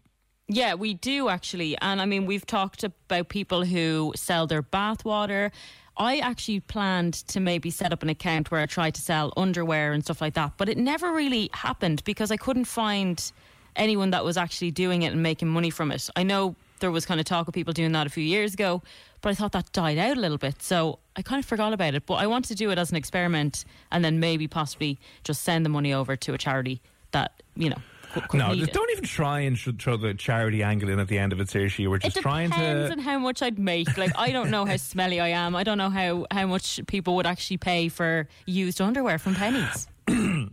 Yeah, we do actually. And I mean, we've talked about people who sell their bathwater. I actually planned to maybe set up an account where I tried to sell underwear and stuff like that, but it never really happened because I couldn't find anyone that was actually doing it and making money from it. I know there was kind of talk of people doing that a few years ago, but I thought that died out a little bit. So I kind of forgot about it. But I wanted to do it as an experiment and then maybe possibly just send the money over to a charity that, you know, could, could No, need it. don't even try and sh- throw the charity angle in at the end of it, Saoirse. Were just it trying to. depends on how much I'd make. Like I don't know how smelly I am. I don't know how how much people would actually pay for used underwear from Penneys. (coughs)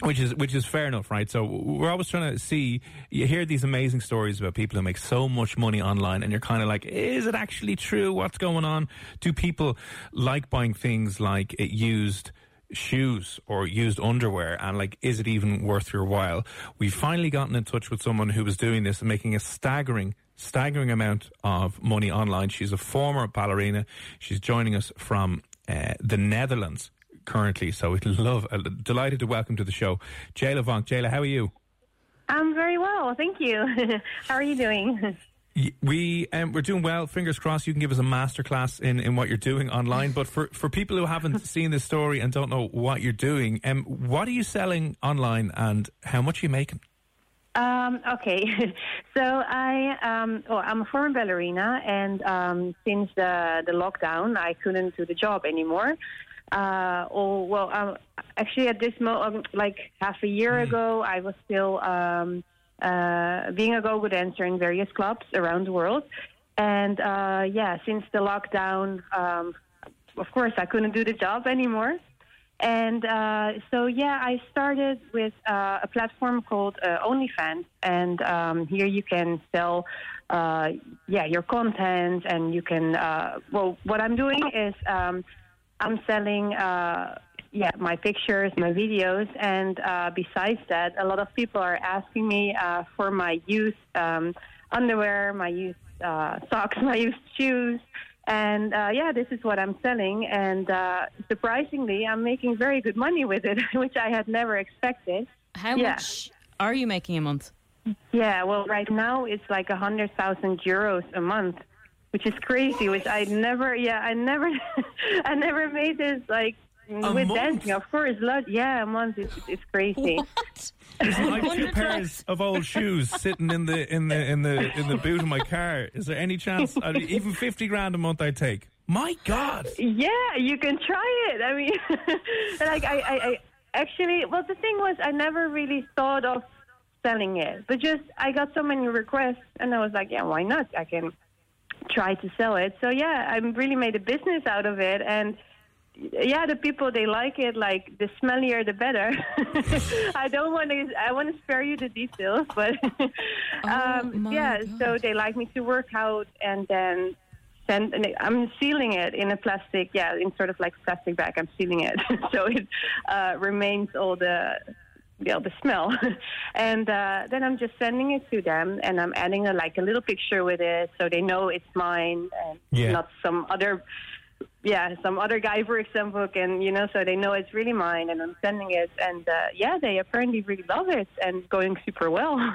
Which is which is fair enough, right? So we're always trying to see. You hear these amazing stories about people who make so much money online, and you're kind of like, is it actually true? What's going on? Do people like buying things like it used shoes or used underwear, and like, is it even worth your while? We've finally gotten in touch with someone who was doing this and making a staggering. Staggering amount of money online. She's a former ballerina. She's joining us from uh, the Netherlands currently. So we'd love, uh, delighted to welcome to the show, Yaela Vonk. Yaela, how are you? I'm very well, thank you. (laughs) How are you doing? (laughs) We um, we're doing well. Fingers crossed. You can give us a masterclass in, in what you're doing online. But for, for people who haven't (laughs) seen this story and don't know what you're doing, um, what are you selling online and how much are you making? Um, okay, (laughs) so I um, well, I'm a former ballerina, and um, since the the lockdown, I couldn't do the job anymore. Uh, oh well, um, actually, at this mo, um, like half a year ago, I was still um, being a go-go dancer in various clubs around the world, and uh, yeah, since the lockdown, um, of course, I couldn't do the job anymore. And uh, so, yeah, I started with uh, a platform called uh, OnlyFans, and um, here you can sell, uh, yeah, your content, and you can. Uh, well, what I'm doing is um, I'm selling, uh, yeah, my pictures, my videos, and uh, besides that, a lot of people are asking me uh, for my used um, underwear, my used uh, socks, (laughs) my used shoes. And uh, yeah, this is what I'm selling. And uh, surprisingly, I'm making very good money with it, (laughs) which I had never expected. How Yeah. much are you making a month? Yeah, well, right now it's like a hundred thousand euros a month, which is crazy. Which I never, yeah, I never, (laughs) I never made this like A with month? dancing. Of course, lot, yeah, a month is it's crazy. What? Listen, I have two pairs of old shoes sitting in the in the in the in the boot of my car. Is there any chance? I mean, even fifty grand a month, I'd take. My God! Yeah, you can try it. I mean, (laughs) like I, I, I actually, well, the thing was, I never really thought of selling it, but just I got so many requests, and I was like, yeah, why not? I can try to sell it. So yeah, I really made a business out of it, and yeah, the people they like it. Like the smellier, the better. (laughs) I don't want to. I want to spare you the details, but (laughs) um, my yeah. So they like me to work out, and then send. And I'm sealing it in a plastic. Yeah, in sort of like plastic bag. I'm sealing it (laughs) so it uh, remains all the. Yeah, the smell, and uh, then I'm just sending it to them, and I'm adding a, like a little picture with it, so they know it's mine and Yeah. not some other yeah, some other guy, for example, and you know, so they know it's really mine and I'm sending it. And uh, yeah, they apparently really love it and going super well. (laughs)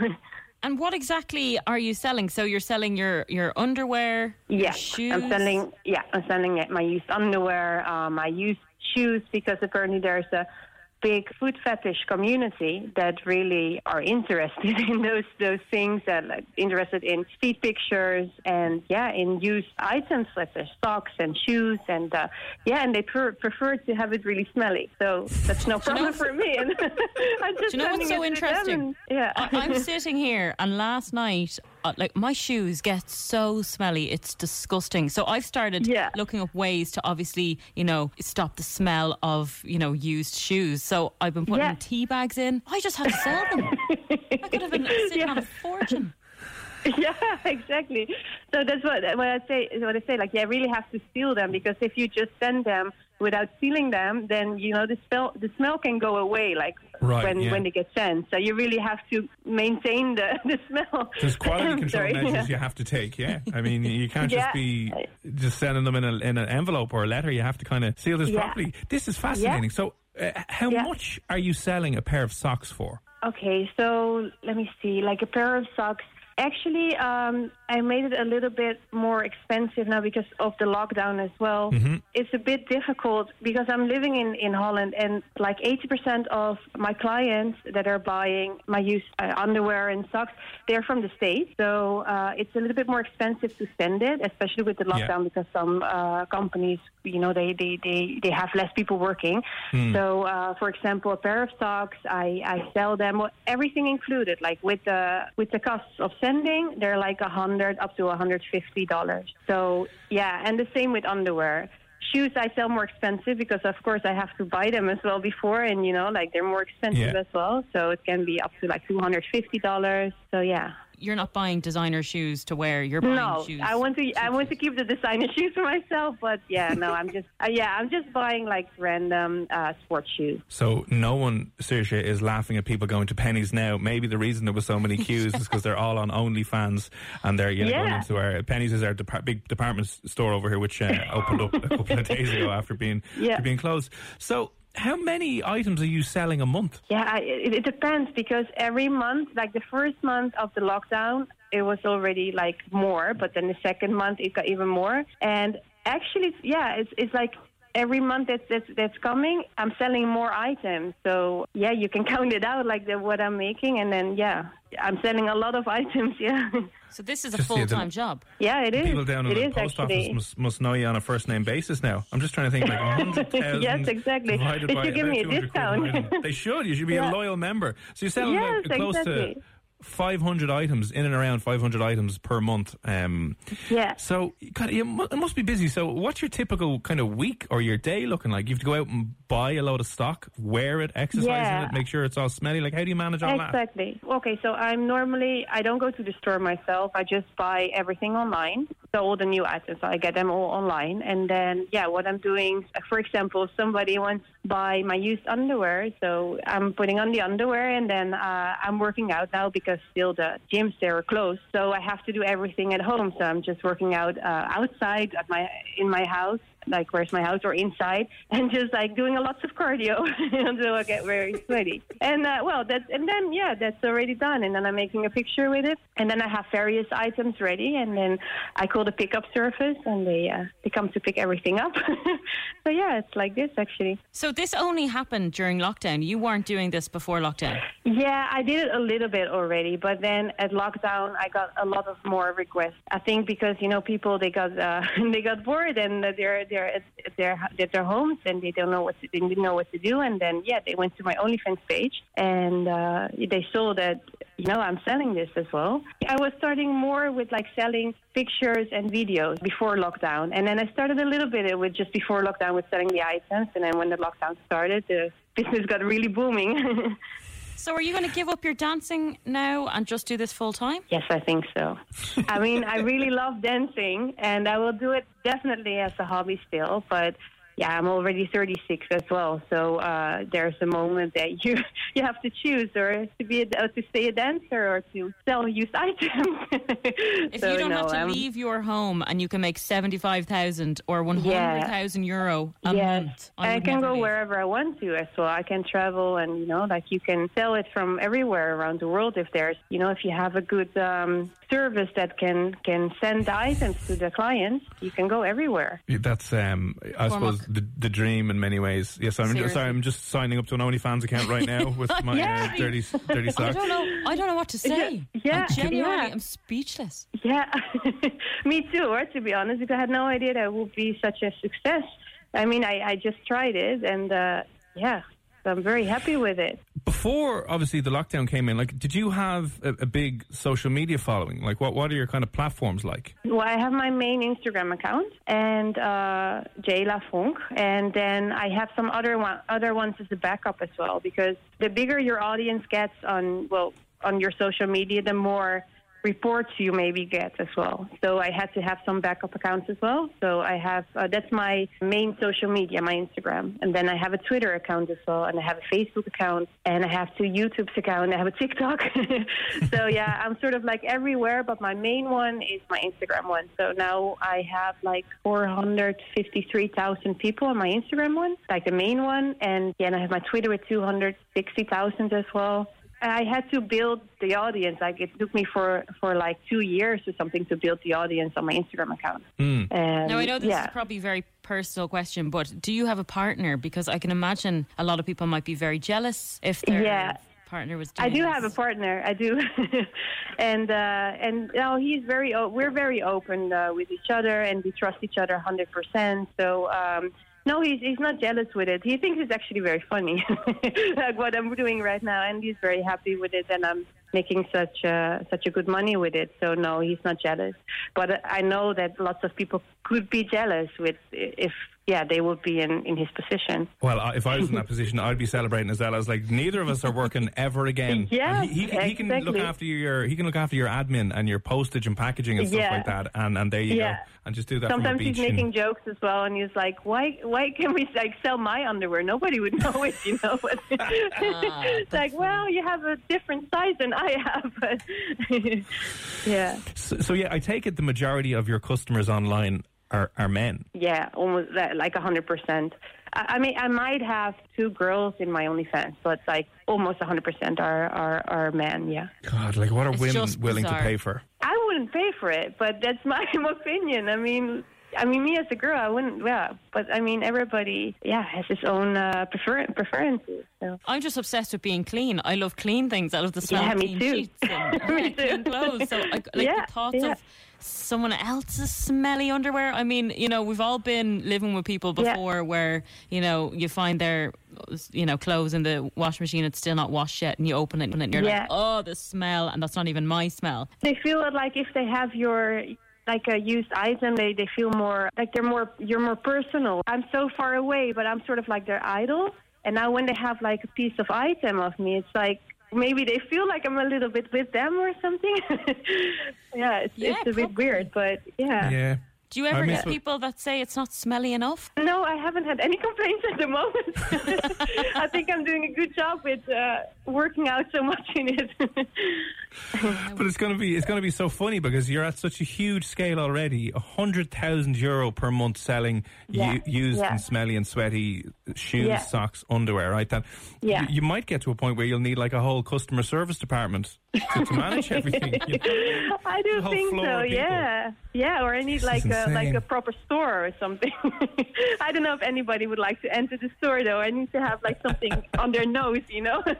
And what exactly are you selling? So you're selling your, your underwear, your yeah, shoes. I'm selling, yeah, I'm selling it, my used underwear, uh, my used shoes, because apparently there's a big food fetish community that really are interested (laughs) in those those things that like interested in feet pictures and yeah in used items such as socks and shoes and uh, yeah and they pre- prefer to have it really smelly. So that's no you problem know- for me. And I'm just Do you know what's (laughs) so it to them interesting? and- yeah. I, I'm sitting here, and last night, Uh, like my shoes get so smelly, it's disgusting. So I've started Yeah. looking up ways to obviously, you know, stop the smell of you know used shoes. So I've been putting Yeah. tea bags in. I just had to sell them. (laughs) I could have been sitting Yeah. on a fortune. (laughs) yeah, exactly. So that's what what I say. What I say, like, yeah, really have to steal them because if you just send them without sealing them, then you know the smell the smell can go away, like Right, when yeah. when they get sent. So you really have to maintain the (laughs) the smell. There's quality control Sorry, measures yeah. you have to take. Yeah, I mean, you (laughs) can't Yeah. just be just sending them in, a, in an envelope or a letter. You have to kind of seal this properly. This is fascinating. So, uh, how much are you selling a pair of socks for? Okay, so let me see. Like a pair of socks. Actually, um, I made it a little bit more expensive now because of the lockdown as well. It's a bit difficult because I'm living in, in Holland and like 80% of my clients that are buying my used uh, underwear and socks, they're from the States. So uh, it's a little bit more expensive to send it, especially with the lockdown because some uh, companies, you know, they, they, they, they have less people working. So, uh, for example, a pair of socks, I, I sell them, well, everything included, like with the with the costs of sending, they're like a hundred up to a hundred fifty dollars. So yeah, and the same with underwear. Shoes I sell more expensive because of course I have to buy them as well before, and you know, like they're more expensive Yeah. as well. So it can be up to like two hundred fifty dollars. So yeah. You're not buying designer shoes to wear. You're buying No, shoes. I want to. I want to keep the designer (laughs) shoes for myself, but yeah, no, I'm just. Uh, yeah, I'm just buying like random uh, sports shoes. So no one, Saoirse, is laughing at people going to Penneys now. Maybe the reason there was so many (laughs) queues is because they're all on OnlyFans and they're you know, going Yeah. into our Penneys is our depart- big department store over here, which uh, opened up a couple of days (laughs) ago after being Yeah. after being closed. So how many items are you selling a month? Yeah, it, it depends because every month, like the first month of the lockdown, it was already like more, but then the second month it got even more. And actually, yeah, it's it's like every month that's that's, that's coming, I'm selling more items. So yeah, you can (laughs) count it out like the, what I'm making, and then yeah, I'm selling a lot of (laughs) items. Yeah, so this is a Just, yeah, the- full time job. yeah, it is. People down in it the post actually. office must, must know you on a first name basis now. I'm just trying to think like 100,000 (laughs) Yes, exactly. divided They should give me a discount. They should. You should be Yeah. a loyal member. So you're selling Yes, about close to exactly. 500 items, in and around 500 items per month. Um, Yeah. So kind of, it must be busy. So what's your typical kind of week or your day looking like? You have to go out and buy a load of stock, wear it, exercise Yeah. in it, make sure it's all smelly. Like, how do you manage all that? Exactly. Okay, so I'm normally I don't go to the store myself. I just buy everything online. So all the new items, I get them all online, and then yeah, what I'm doing, for example, somebody wants to buy my used underwear, so I'm putting on the underwear, and then uh, I'm working out now because still the gyms they are closed, so I have to do everything at home. So I'm just working out uh, outside at my in my house like where's my house or inside (laughs) and just like doing a lots of cardio (laughs) until I get very sweaty. And uh, well, that's and then yeah, that's already done. And then I'm making a picture with it, and then I have various items ready, and then I call the pickup service, and they uh, they come to pick everything up. (laughs) so yeah, it's like this actually. So this only happened during lockdown. You weren't doing this before lockdown. Yeah, I did it a little bit already, but then at lockdown, I got a lot of more requests. I think because you know people they got uh, they got bored and they're they're at at their at their homes and they don't know what to they didn't know what to do, and then yeah, they went to my OnlyFans page and uh, they saw that you know I'm selling this as well. I was starting more with like selling pictures and videos before lockdown, and then I started a little bit with just before lockdown with selling the items, and then when the lockdown started, the business got really booming. (laughs) So are you going to give up your dancing now and just do this full time? Yes, I think so. I mean, I really love dancing, and I will do it definitely as a hobby still. But yeah, I'm already 36 as well, so uh, there's a moment that you (laughs) you have to choose, or to be a, or to stay a dancer, or to sell used (laughs) items. If So, you don't no, have to I'm- leave your home and you can make 75,000 or 100,000 euro a Yes, month, I, would can go leave. wherever I want to as well. I can travel, and you know, like you can sell it from everywhere around the world. If there's, you know, if you have a good um, service that can can send the items to the clients, you can go everywhere. That's, um, I suppose, the, the dream in many ways. Yes, I'm Seriously. sorry. I'm just signing up to an OnlyFans account right now with (laughs) my Yeah. uh, dirty, dirty I don't know. I don't know what to say. Yeah, I genuinely yeah. am speechless. Yeah, (laughs) me too. Or to be honest, because I had no idea that it would be such a success. I mean, I, I just tried it, and uh, yeah, so I'm very happy with it. Before, obviously, the lockdown came in, like, did you have a, a big social media following? Like, what, what are your kind of platforms like? Well, I have my main Instagram account and uh, Yaela Vonk, and then I have some other one, other ones as a backup as well. Because the bigger your audience gets on well on your social media, the more reports you maybe get as well. So I had to have some backup accounts as well. So I have uh, that's my main social media, my Instagram, and then I have a Twitter account as well, and I have a Facebook account, and I have two YouTube's account, I have a TikTok. (laughs) so yeah, I'm sort of like everywhere, but my main one is my Instagram one. So now I have like 453,000 people on my Instagram one, like the main one, and then I have my Twitter with 260,000 as well. I had to build the audience. Like it took me for for like two years or something to build the audience on my Instagram account. And Now, I know this yeah. is probably a very personal question, but do you have a partner? Because I can imagine a lot of people might be very jealous if their Yeah. partner was I doing do have a partner. I do, (laughs) and uh, and no, he's very. O- we're very open uh, with each other, and we trust each other hundred percent. So. Um, no, he's he's not jealous with it. He thinks it's actually very funny, (laughs) like what I'm doing right now, and he's very happy with it. And I'm making such uh, such a good money with it. So no, he's not jealous. But I know that lots of people could be jealous with if yeah they would be in in his position. Well, I- if I was in that (laughs) position, I'd be celebrating as well. I was like, neither of us are working ever again. Yeah, And he, he, can- he can look after your he can look after your admin and your postage and packaging and stuff Yeah. like that. And and there you Yeah. go. And just do that Sometimes from a he's beach. in- making jokes as well, and he's like, "Why? Why can we like sell my underwear? Nobody would know it, you know." But (laughs) (laughs) it's ah, like, well, you have a different size than I have, but yeah, so, so yeah, I take it the majority of your customers online are, are men. yeah, almost that, like a hundred percent. I I mean, I might have two girls in my OnlyFans, but like almost a hundred percent are are are men. Yeah. God, like what are It's women willing to pay for? I wouldn't pay for it, but that's my (laughs) opinion. I mean, I mean, me as a girl, I wouldn't. Yeah, but I mean, everybody, yeah, has his own uh, prefer- preferences. So. I'm just obsessed with being clean. I love clean things. I love the smell Yeah, of me too. sheets and (laughs) (laughs) Me yeah, clean clothes. So I, like Yeah, the thoughts yeah. of someone else's smelly underwear. I mean, you know, we've all been living with people Yeah. before where, you know, you find their, you know, clothes in the washing machine, it's still not washed yet, and you open it and you're Yeah. like, oh, the smell, and that's not even my smell. They feel like if they have your like a used item, they they feel more like they're more you're more personal. I'm so far away, but I'm sort of like their idol. And now when they have like a piece of item of me, it's like maybe they feel like I'm a little bit with them or something. (laughs) yeah, it's, Yeah, it's a bit weird, but yeah. Yeah. Do you ever get people that say it's not smelly enough? No, I haven't had any (laughs) complaints at the moment. (laughs) I think I'm doing a good job with uh, working out so much in it. (laughs) But it's going to be it's going to be so funny because you're at such a huge scale already. A hundred thousand euro per month selling Yeah, u- used yeah. and smelly and sweaty shoes, Yeah. socks, underwear. Right? That Yeah. you, you might get to a point where you'll need like a whole customer service department to, to manage everything. you know? (laughs) I do The whole think so. Yeah, yeah. Or I need This like a like a proper store or something. (laughs) I don't know if anybody would like to enter the store though. I need to have like something (laughs) on their nose, you know. I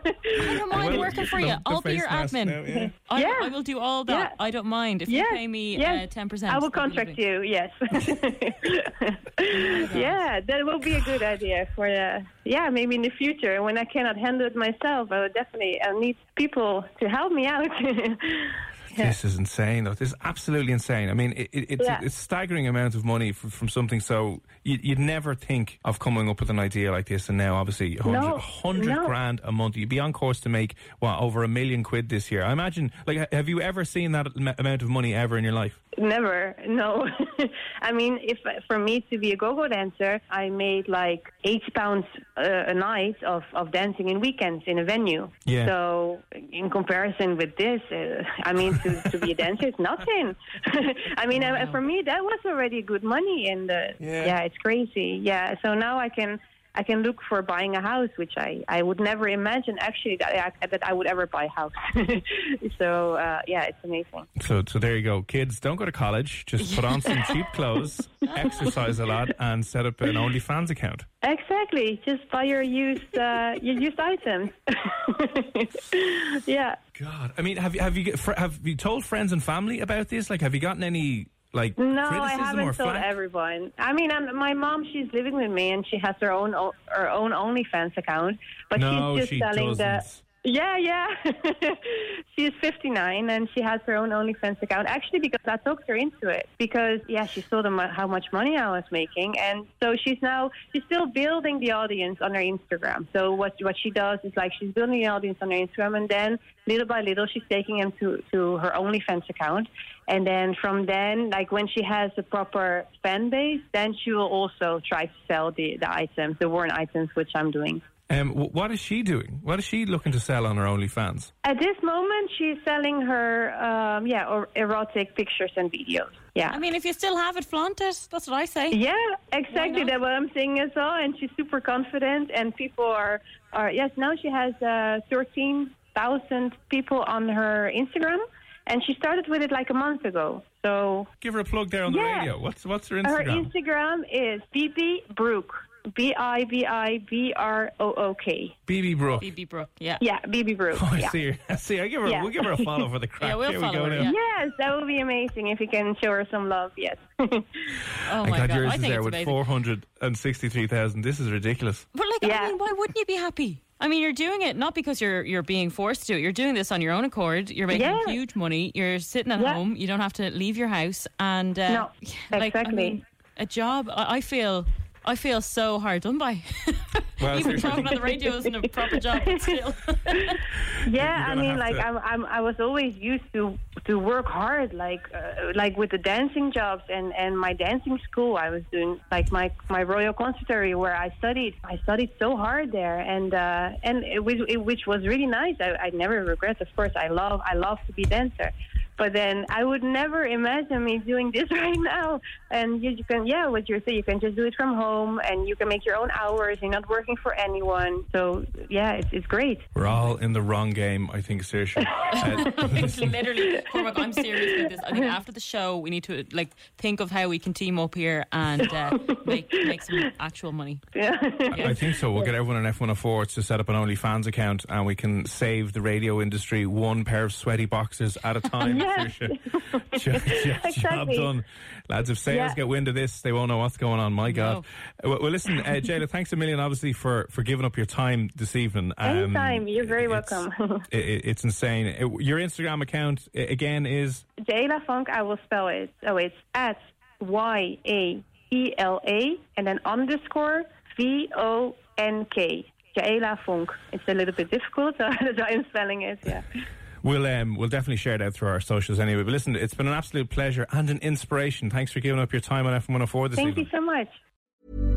don't mind Well, working for the- you. the I'll be your admin. now, yeah. I, Yeah. I will do all that. Yeah. I don't mind if yeah, you pay me yes. uh, ten percent. I will contract you. Yes. yeah, that will be a good idea for uh, yeah maybe in the future when I cannot handle it myself. I would definitely I need people to help me out. (laughs) This is insane. Though. This is absolutely insane. I mean, it, it, it's, Yeah. it's staggering amount of money from, from something so you, you'd never think of coming up with an idea like this, and now obviously 100, No, 100 no. grand a month. You'd be on course to make what over a million quid this year. I imagine. Like, have you ever seen that am- amount of money ever in your life? Never, no. (laughs) I mean, if for me to be a go-go dancer, I made like eighty pounds uh, a night of, of dancing in weekends in a venue. Yeah. So, in comparison with this, uh, I mean, to, to be a dancer is nothing. (laughs) I mean, uh, for me, that was already good money, and uh, Yeah. yeah, it's crazy. Yeah. So now I can. I can look for buying a house, which I, I would never imagine actually that I, that I would ever buy a house. (laughs) so uh, yeah, it's amazing. So, so there you go, kids. Don't go to college. Just put on some (laughs) cheap clothes, exercise a lot, and set up an OnlyFans account. Exactly. Just buy your used uh, your used items. (laughs) yeah. God, I mean, have you have you have you told friends and family about this? Like, have you gotten any like No, I criticism or haven't told everyone. I mean, i my mom, she's living with me, and she has her own o- her own OnlyFans account, but no, she's just she selling doesn't. The. Yeah, (laughs) she is 59 and she has her own OnlyFans account. Actually, because I talked her into it. Because, yeah, she saw them how much money I was making. And so she's now, she's still building the audience on her Instagram. So what what she does is like she's building the audience on her Instagram and then little by little she's taking them to, to her OnlyFans account. And then from then, like when she has a proper fan base, then she will also try to sell the, the items, the worn items, which I'm doing. Um, what is she doing? What is she looking to sell on her OnlyFans? At this moment, she's selling her, um, yeah, or erotic pictures and videos. Yeah. I mean, if you still have it, flaunt it. That's what I say. yeah, exactly. That's what I'm saying as well. And she's super confident, and people are, are yes. Now she has uh, thirteen thousand people on her Instagram, and she started with it like a month ago. So Give her a plug there on the Yeah. radio. What's what's her Instagram? her Instagram? Instagram is Bibi Brook, B I B I B R O O K. Bibi Brook. Bibi Brook, yeah. Yeah, Bibi Brook. (laughs) Oh, I yeah. see her. I see. I give her. Yeah. We'll give her a follow for the (laughs) crack. Yeah, we'll Here follow we go her, now. yeah. Yes, that would be amazing if you can show her some love. Yes. (laughs) Oh My my God, god, yours I is think there with four hundred and sixty-three thousand. This is ridiculous. But like, I mean, why wouldn't you be happy? I mean, you're doing it not because you're you're being forced to. do it. You're doing this on your own accord. You're making Yeah. huge money. You're sitting at Yeah. home. You don't have to leave your house. And uh, No, like, I exactly. mean, a job. I, I feel. I feel so hard done by. (laughs) Well, Even (laughs) talking on the radio isn't a proper job, (laughs) still. Yeah, I mean, like I'm, I'm, I was always used to to work hard, like uh, like with the dancing jobs and and my dancing school. I was doing like my my Royal Conservatory where I studied. I studied so hard there, and uh, and it, was- it, which was really nice. I, I never regret. Of course, I love I love to be dancer. But then I would never imagine me doing this (laughs) right now. And you, you can, yeah, what you're saying, you can just do it from home, and you can make your own hours. You're not working for anyone. So yeah, it's it's great. We're all in the wrong game, I think, Saoirse. (laughs) Listen, (laughs) Literally, Cormac, I'm serious with this. I think after the show, we need to like think of how we can team up here and uh, make make some actual money. Yeah. I think so. We'll get everyone on F104 to set up an OnlyFans account and we can save the radio industry one pair of sweaty boxers at a time. Saoirse. (laughs) Job, job Exactly. done. Lads, if sales Yeah. get wind of this, they won't know what's going on. My God. Uh, Well, well, listen, uh, Yaela, thanks a million, obviously, for, for giving up your time this evening. Um, Anytime. You're very it's- welcome. (laughs) it, it- it's insane. Uh, Your Instagram account, uh, again, is Yaela Vonk, I will spell it. Oh, it's at Y A E L A and then underscore V O N K. Yaela Vonk. It's a little bit difficult, (laughs) so I'm spelling it. Yeah. We'll um, we'll definitely share it out through our socials anyway. But listen, it's been an absolute pleasure and an inspiration. Thanks for giving up your time on FM 104 this Thank evening. you so much.